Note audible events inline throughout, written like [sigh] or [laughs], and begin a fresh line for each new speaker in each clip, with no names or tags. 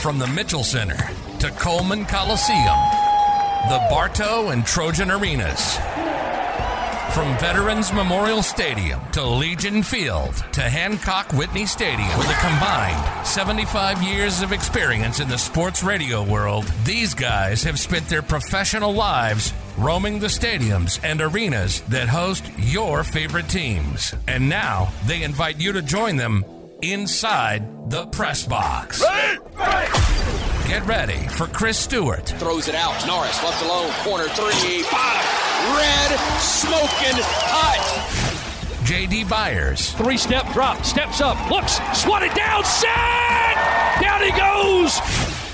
From the Mitchell Center to Coleman Coliseum, the Bartow and Trojan Arenas. From Veterans Memorial Stadium to Legion Field to Hancock Whitney Stadium. With a combined 75 years of experience in the sports radio world, these guys have spent their professional lives roaming the stadiums and arenas that host your favorite teams. And now they invite you to join them inside the press box. Get ready for Chris Stewart,
Throws it out. Norris left alone. Corner three. Bottom. Red. Smoking hot.
JD Byers,
Three step drop, steps up, looks, swatted down, set! Down he goes!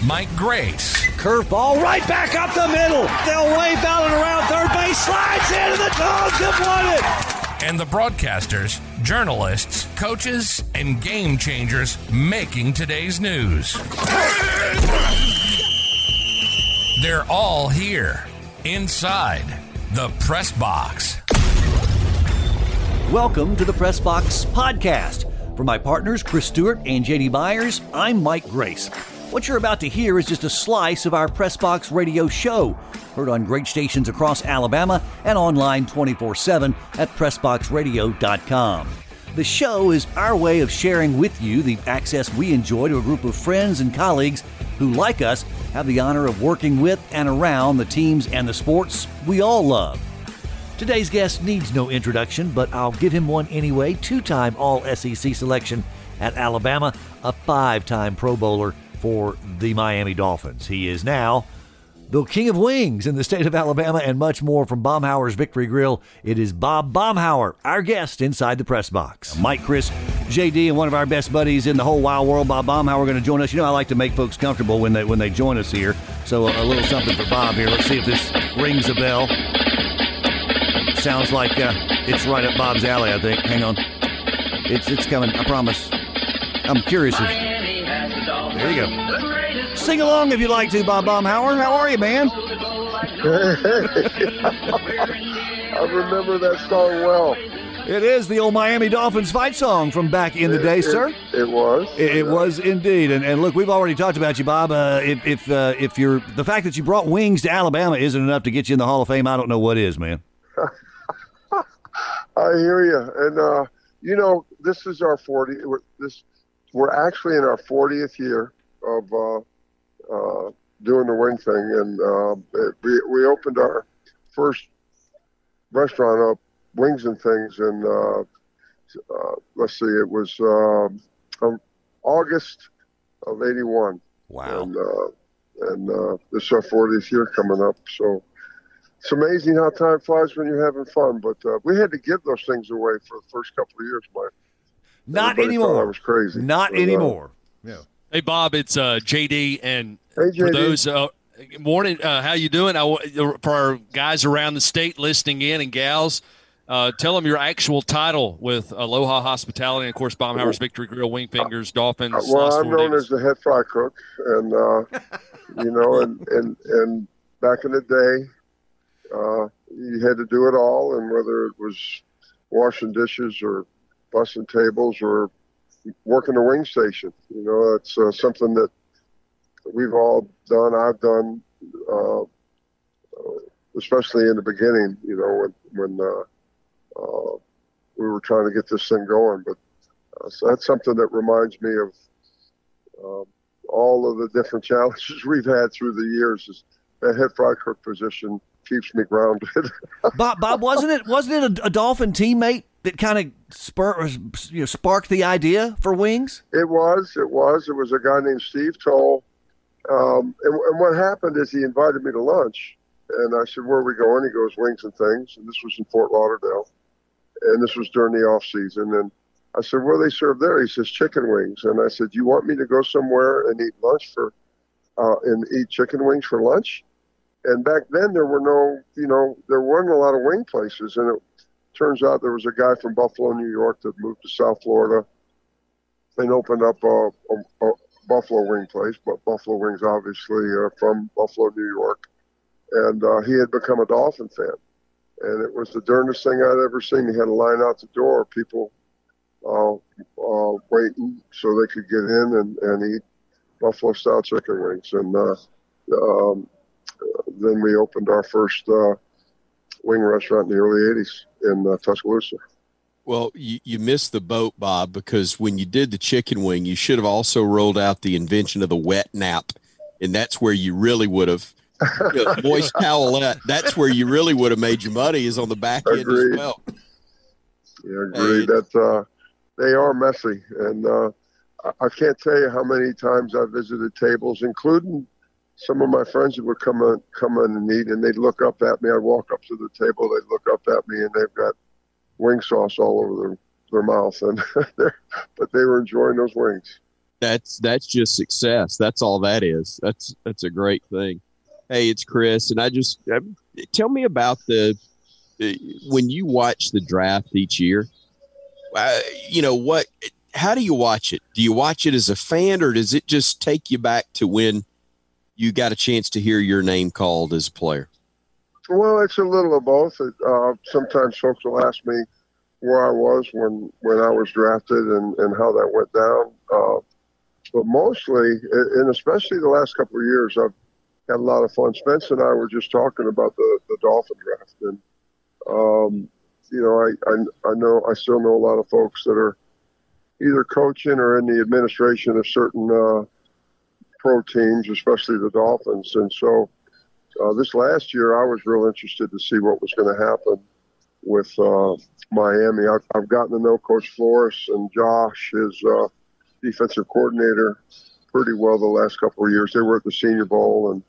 Mike Grace,
Curveball right back up the middle. They'll wave out and around third base. Slides into the dogs have won it.
And the broadcasters, journalists, coaches, and game changers making today's news. They're all here inside the press box.
Welcome to the Press Box Podcast. For my partners, Chris Stewart and JD Byers, I'm Mike Grace. What you're about to hear is just a slice of our Press Box radio show, heard on great stations across Alabama and online 24 7 at PressBoxRadio.com. The show is our way of sharing with you the access we enjoy to a group of friends and colleagues who, like us, have the honor of working with and around the teams and the sports we all love. Today's guest needs no introduction, but I'll give him one anyway. Two time All SEC selection at Alabama, a five time Pro Bowler for the Miami Dolphins. He is now the King of Wings in the state of Alabama and much more from Baumhower's Victory Grill. It is Bob Baumhower, our guest inside the press box. Mike, Chris, JD, and one of our best buddies in the whole wild world, Bob Baumhower, going to join us. You know, I like to make folks comfortable when they when they join us here. So a, a little something for Bob here. Let's see if this rings a bell. Sounds like uh, it's right up Bob's alley. I think. Hang on, it's it's coming. I promise. I'm curious if. There you go. [laughs] Sing along if you'd like to, Bob Baumhower. How are you, man? [laughs]
I remember that song well.
It is the old Miami Dolphins fight song from back in the day,
It-
sir.
It was.
It, it was indeed, and, and look, we've already talked about you, Bob. Uh, if if uh, if you're the fact that you brought wings to Alabama isn't enough to get you in the Hall of Fame, I don't know what is, man. [laughs]
I hear you. And uh, you know, this is our 40. We're, this we're actually in our 40th year of uh, uh, doing the wing thing, and uh, it, we we opened our first restaurant up, Wings and Things, and uh, uh, let's see, it was um, um, August of '81.
Wow.
and uh, and uh, this is our 40th year coming up. So it's amazing how time flies when you're having fun. But uh, we had to give those things away for the first couple of years, Mike.
Not
Everybody thought I was crazy.
Not
But, uh,
anymore.
Hey Bob, it's uh, JD, and
Hey,
for those uh, good morning, uh, how you doing? I, for our guys around the state listening in and gals, uh, tell them your actual title with Aloha Hospitality, and of course, Baumhower's Victory Grill, Wing Fingers, Dolphins.
Well, I'm known
Davis.
as the head fry cook, and uh, you know, and, and and back in the day, uh, you had to do it all, and whether it was washing dishes or bussing tables or working the wing station, you know, that's uh, something that we've all done. I've done, uh, uh, especially in the beginning, you know, when when uh, uh, we were trying to get this thing going, but. Uh, so that's something that reminds me of um, all of the different [laughs] challenges we've had through the years. Is that head fry cook position keeps me grounded. [laughs]
Bob, Bob, wasn't it wasn't it a, a Dolphin teammate that kind of spur you know, sparked the idea for wings?
it was, it was, it was a guy named Steve Towle. Um, and, and what happened is he invited me to lunch, and I said, "Where are we going?" He goes, "Wings and Things," and this was in Fort Lauderdale, and this was during the off season. And I said, "What do they serve there?" He says, "Chicken wings." And I said, "Do "You want me to go somewhere and eat lunch for, uh, and eat chicken wings for lunch?" And back then there were no, you know, there weren't a lot of wing places, and it turns out there was a guy from Buffalo, New York, that moved to South Florida and opened up a, a, a Buffalo wing place, but Buffalo wings obviously uh, from Buffalo, New York, and uh, he had become a Dolphin fan, and it was the darndest thing I'd ever seen. He had a line out the door, people uh, uh, waiting so they could get in and, and eat buffalo style chicken wings, and uh, um, then we opened our first uh, wing restaurant in the early '80s in uh, Tuscaloosa.
Well, you, you missed the boat, Bob, because when you did the chicken wing, you should have also rolled out the invention of the wet nap, and that's where you really would have. You know, moist [laughs] towelette. That's where you really would have made your money is on the back end
Agreed.
as well.
Yeah, agree.
Hey.
That uh, they are messy, and uh, I- I can't tell you how many times I visited tables, including some of my friends would come in, come in and eat, and they'd look up at me. I'd walk up to the table, they'd look up at me, and they've got wing sauce all over their their mouth, and [laughs] but they were enjoying those wings.
That's that's just success. That's all that is. That's that's a great thing. Hey, it's Chris, and I just uh, tell me about the when you watch the draft each year. Uh, you know what? How do you watch it? Do you watch it as a fan, or does it just take you back to when you got a chance to hear your name called as a player?
Well, it's a little of both. Uh, sometimes folks will ask me where I was when when I was drafted and and how that went down. Uh, but mostly, and especially the last couple of years, I've had a lot of fun. Spence and I were just talking about the the Dolphin draft, and um, you know, I, I I know I still know a lot of folks that are either coaching or in the administration of certain uh, pro teams, especially the Dolphins, and so. Uh, this last year, I was real interested to see what was going to happen with uh, Miami. I've, I've gotten to know Coach Flores and Josh, his uh, defensive coordinator, pretty well the last couple of years. They were at the Senior Bowl, and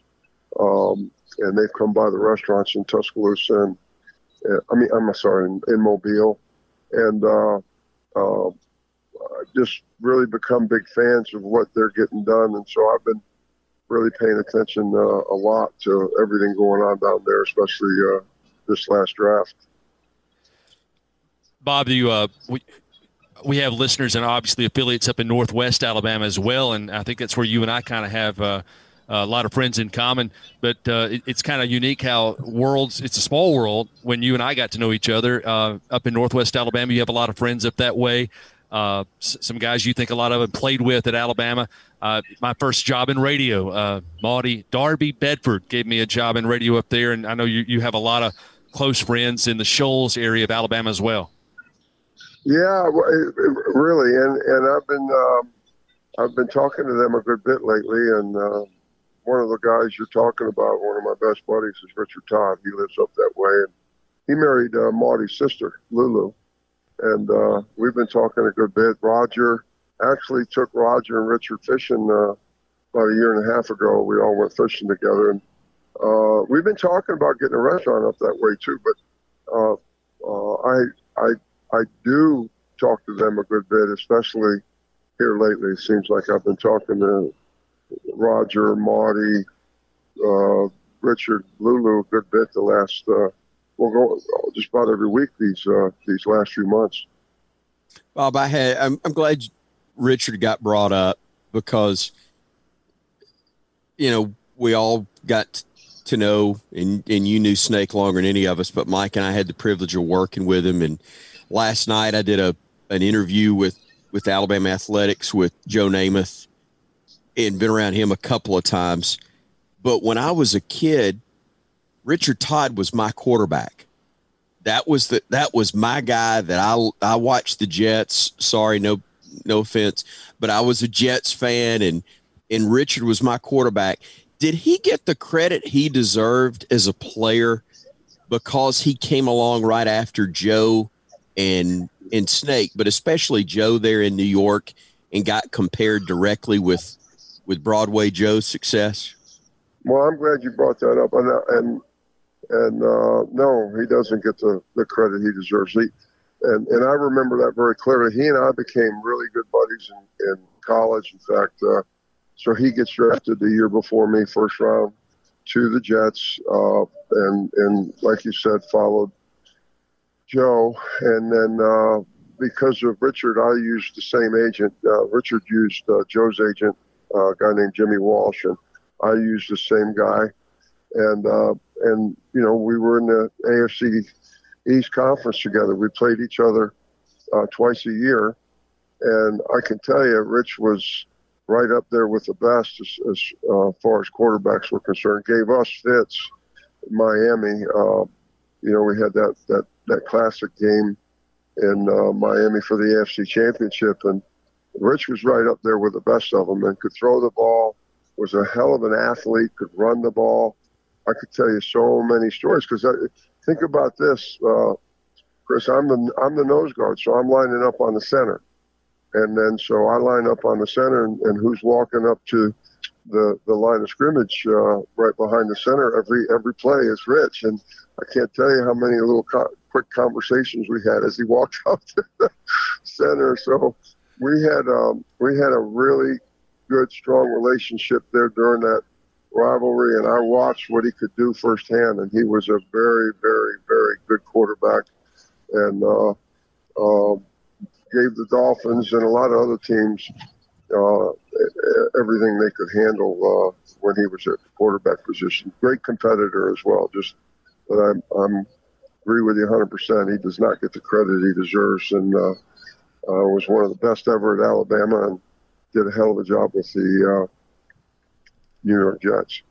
um, and they've come by the restaurants in Tuscaloosa, and uh, I mean, I'm sorry, in, in Mobile, and uh, uh, just really become big fans of what they're getting done. And so I've been really paying attention uh, a lot to everything going on down there, especially uh, this last draft.
Bob, you uh, we we have listeners and obviously affiliates up in Northwest Alabama as well, and I think that's where you and I kind of have uh, a lot of friends in common. But uh, it, it's kind of unique how worlds. It's a small world when you and I got to know each other uh, up in Northwest Alabama. You have a lot of friends up that way. Uh, s- some guys you think a lot of them played with at Alabama. Uh, my first job in radio, uh, Maudie Darby Bedford gave me a job in radio up there, and I know you, you have a lot of close friends in the Shoals area of Alabama as well.
Yeah, really, and and I've been um, I've been talking to them a good bit lately, and uh, one of the guys you're talking about, one of my best buddies, is Richard Todd. He lives up that way, and he married uh, Maudie's sister, Lulu, and uh, we've been talking a good bit. Roger actually took Roger and Richard fishing uh, about a year and a half ago. We all went fishing together, and uh, we've been talking about getting a restaurant up that way too. But uh, uh, I I I do talk to them a good bit, especially here lately. It seems like I've been talking to Roger, Marty, uh, Richard, Lulu a good bit the last, well, go, just about every week these uh, these last few months.
Bob, I had. I'm, I'm glad Richard got brought up because, you know, we all got to know, and and you knew Snake longer than any of us, but Mike and I had the privilege of working with him. And last night I did a an interview with with Alabama athletics with Joe Namath, and been around him a couple of times. But when I was a kid, Richard Todd was my quarterback that was the that was my guy that I I watched the Jets. Sorry, no no offense, but I was a Jets fan and and Richard was my quarterback. Did he get the credit he deserved as a player because he came along right after Joe and and Snake, but especially Joe there in New York and got compared directly with with Broadway Joe's success?
Well, I'm glad you brought that up, and and and uh, no, he doesn't get the, the credit he deserves. He, and and I remember that very clearly. He and I became really good buddies in, in college. In fact, uh, so he gets drafted the year before me, first round, to the Jets, uh, and and like you said, followed Joe, and then uh, because of Richard, I used the same agent. Uh, Richard used uh, Joe's agent, uh, a guy named Jimmy Walsh, and I used the same guy, and uh, and you know we were in the AFC East Conference together. We played each other uh, twice a year, and I can tell you, Rich was right up there with the best as, as uh, far as quarterbacks were concerned. Gave us fits Miami. Uh, you know, we had that that that classic game in uh, Miami for the AFC Championship, and Rich was right up there with the best of them and could throw the ball. Was a hell of an athlete. Could run the ball. I could tell you so many stories because think about this, uh, Chris. I'm the I'm the nose guard, so I'm lining up on the center, and then so I line up on the center, and, and who's walking up to the the line of scrimmage uh, right behind the center every every play is Rich, and I can't tell you how many little co- quick conversations we had as he walked [laughs] up to the center. So we had um, we had a really good strong relationship there during that rivalry, and I watched what he could do firsthand, and he was a very very very good quarterback, and uh, uh, gave the Dolphins and a lot of other teams uh, everything they could handle uh, when he was at the quarterback position. Great competitor as well. Just that I'm, I'm agree with you 100%. He does not get the credit he deserves, and uh, uh, was one of the best ever at Alabama, and did a hell of a job with the uh, New York Jets.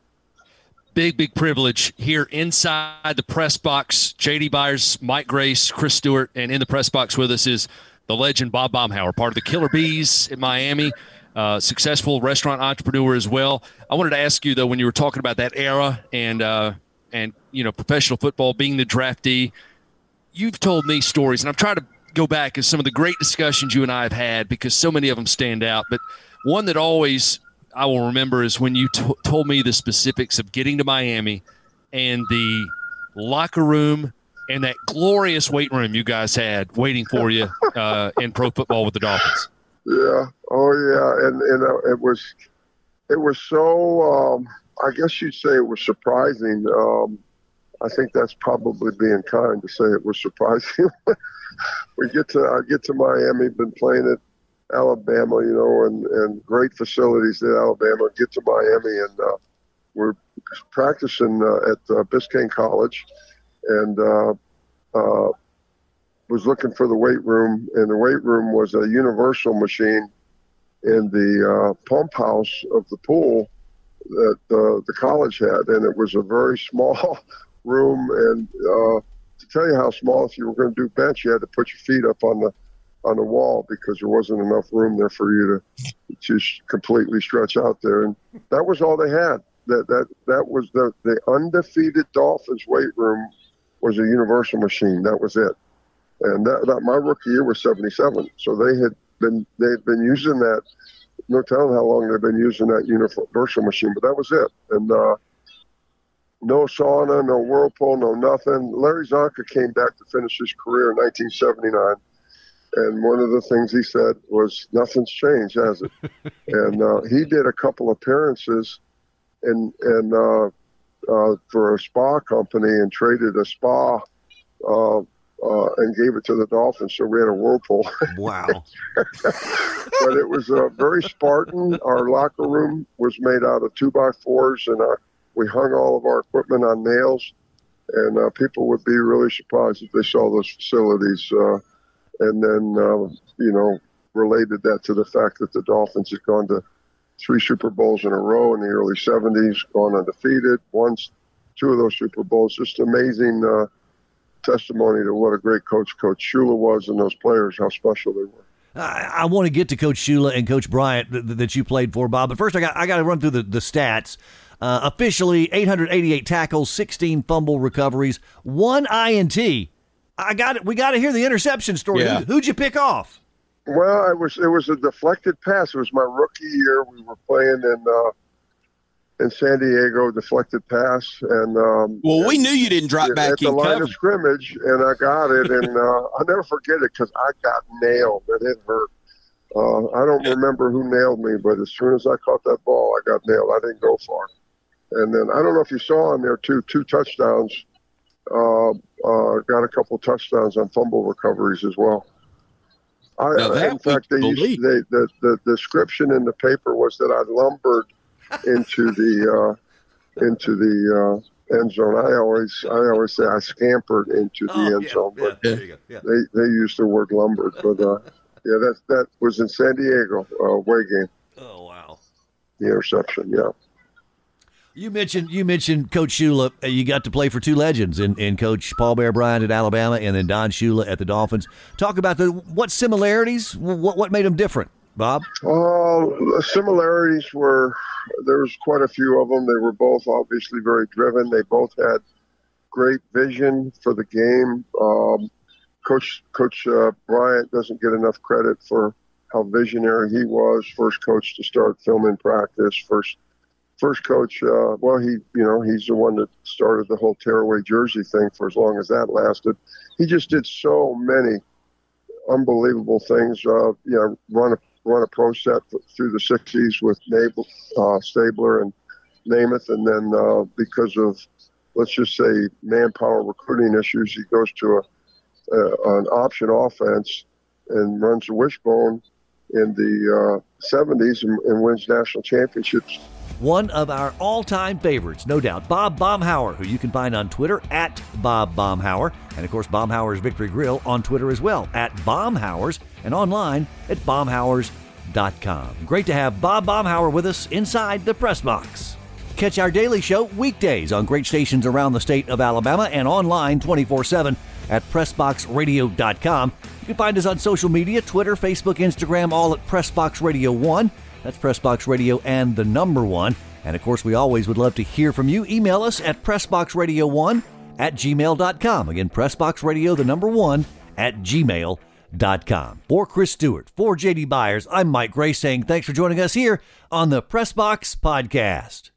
Big, big privilege here inside the press box. JD Byers, Mike Grace, Chris Stewart, and in the press box with us is the legend Bob Baumhower, part of the Killer Bees in Miami, uh, successful restaurant entrepreneur as well. I wanted to ask you though, when you were talking about that era and uh, and you know professional football being the draftee, you've told me stories, and I'm trying to go back as some of the great discussions you and I have had because so many of them stand out. But one that always I will remember is when you t- told me the specifics of getting to Miami and the locker room and that glorious weight room you guys had waiting for you [laughs] uh, in pro football with the Dolphins.
Yeah. Oh, yeah. And and uh, it was it was so. Um, I guess you'd say it was surprising. Um, I think that's probably being kind to say it was surprising. [laughs] we get to I get to Miami, been playing at Alabama, you know, and and great facilities at Alabama. Get to Miami, and uh, we're practicing uh, at uh, Biscayne College and uh, uh, was looking for the weight room, and the weight room was a universal machine in the uh, pump house of the pool that the college had, and it was a very [laughs] small room. And to tell you how small, if you were going to do bench, you had to put your feet up on the on the wall because there wasn't enough room there for you to just completely stretch out there. And that was all they had. That that that was the the undefeated Dolphins weight room was a universal machine. That was it. And that, that my rookie year was 77. So they had been they had been using that. No telling how long they've been using that universal machine, but that was it. And uh, no sauna, no whirlpool, no nothing. Larry Csonka came back to finish his career in 1979. And one of the things he said was, "Nothing's changed, has it?" [laughs] and uh, he did a couple appearances, and and uh, uh, for a spa company and traded a spa uh, uh, and gave it to the Dolphins. So we had a whirlpool.
Wow. [laughs]
but it was uh, very Spartan. Our locker room was made out of two by fours, and uh, we hung all of our equipment on nails. And uh, people would be really surprised if they saw those facilities. And then, uh, you know, related that to the fact that the Dolphins had gone to three Super Bowls in a row in the early 70s, gone undefeated, once two of those Super Bowls. Just amazing uh, testimony to what a great coach Coach Shula was and those players, how special they were.
I, I want to get to Coach Shula and Coach Bryant th- that you played for, Bob. But first, I got I got to run through the, the stats. Uh, officially, 888 tackles, 16 fumble recoveries, one INT. I got it. We got to hear the interception story.
Yeah.
Who, who'd you pick off?
Well, it was it was a deflected pass. It was my rookie year. We were playing in uh, in San Diego, deflected pass, and um,
Well, we knew you didn't drop
at
back
the
in
line
cover.
of scrimmage, and I got it, and uh, I'll never forget it because I got nailed, and it hurt. Uh, I don't remember who nailed me, but as soon as I caught that ball, I got nailed. I didn't go far, and then I don't know if you saw on there too, two touchdowns. Uh, uh, got a couple touchdowns on fumble recoveries as well. I,
Now that
in fact, they used, they, the, the description in the paper was that I lumbered into [laughs] the uh, into the uh, end zone. I always I always say I scampered into the
Oh,
end
yeah,
zone,
yeah,
but
there you go. Yeah.
they they used the word lumbered. But uh, [laughs] yeah, that that was in San Diego uh, away game.
Oh wow!
the interception. Yeah.
You mentioned you mentioned Coach Shula. Uh, you got to play for two legends in, in Coach Paul Bear Bryant at Alabama and then Don Shula at the Dolphins. Talk about the what similarities, what what made them different, Bob?
Uh, the similarities were there was quite a few of them. They were both obviously very driven. They both had great vision for the game. Um, coach Coach uh, Bryant doesn't get enough credit for how visionary he was. First coach to start filming practice. First first coach, uh, well, he, you know, he's the one that started the whole tearaway jersey thing for as long as that lasted. He just did so many unbelievable things. Uh, you know, run a run a pro set through the '60s with Nabel, uh, Stabler and Namath, and then uh, because of let's just say manpower recruiting issues, he goes to a, a an option offense and runs a wishbone in the uh, 70s and, and wins national championships
one of our all time favorites, no doubt, Bob Baumhower, who you can find on Twitter at Bob Baumhower, and of course, Baumhower's Victory Grill on Twitter as well, at Baumhower's, and online at baumhowers.com. Great to have Bob Baumhower with us inside the press box. Catch our daily show weekdays on great stations around the state of Alabama and online 24 7 at PressBoxRadio.com. You can find us on social media Twitter, Facebook, Instagram, all at PressBox Radio 1. That's Pressbox Radio and the number one. And of course, we always would love to hear from you. Email us at PressBoxRadio1 at gmail.com. Again, PressBoxRadio, the number one, at gmail.com. For Chris Stewart, for JD Byers, I'm Mike Grace saying thanks for joining us here on the Pressbox Podcast.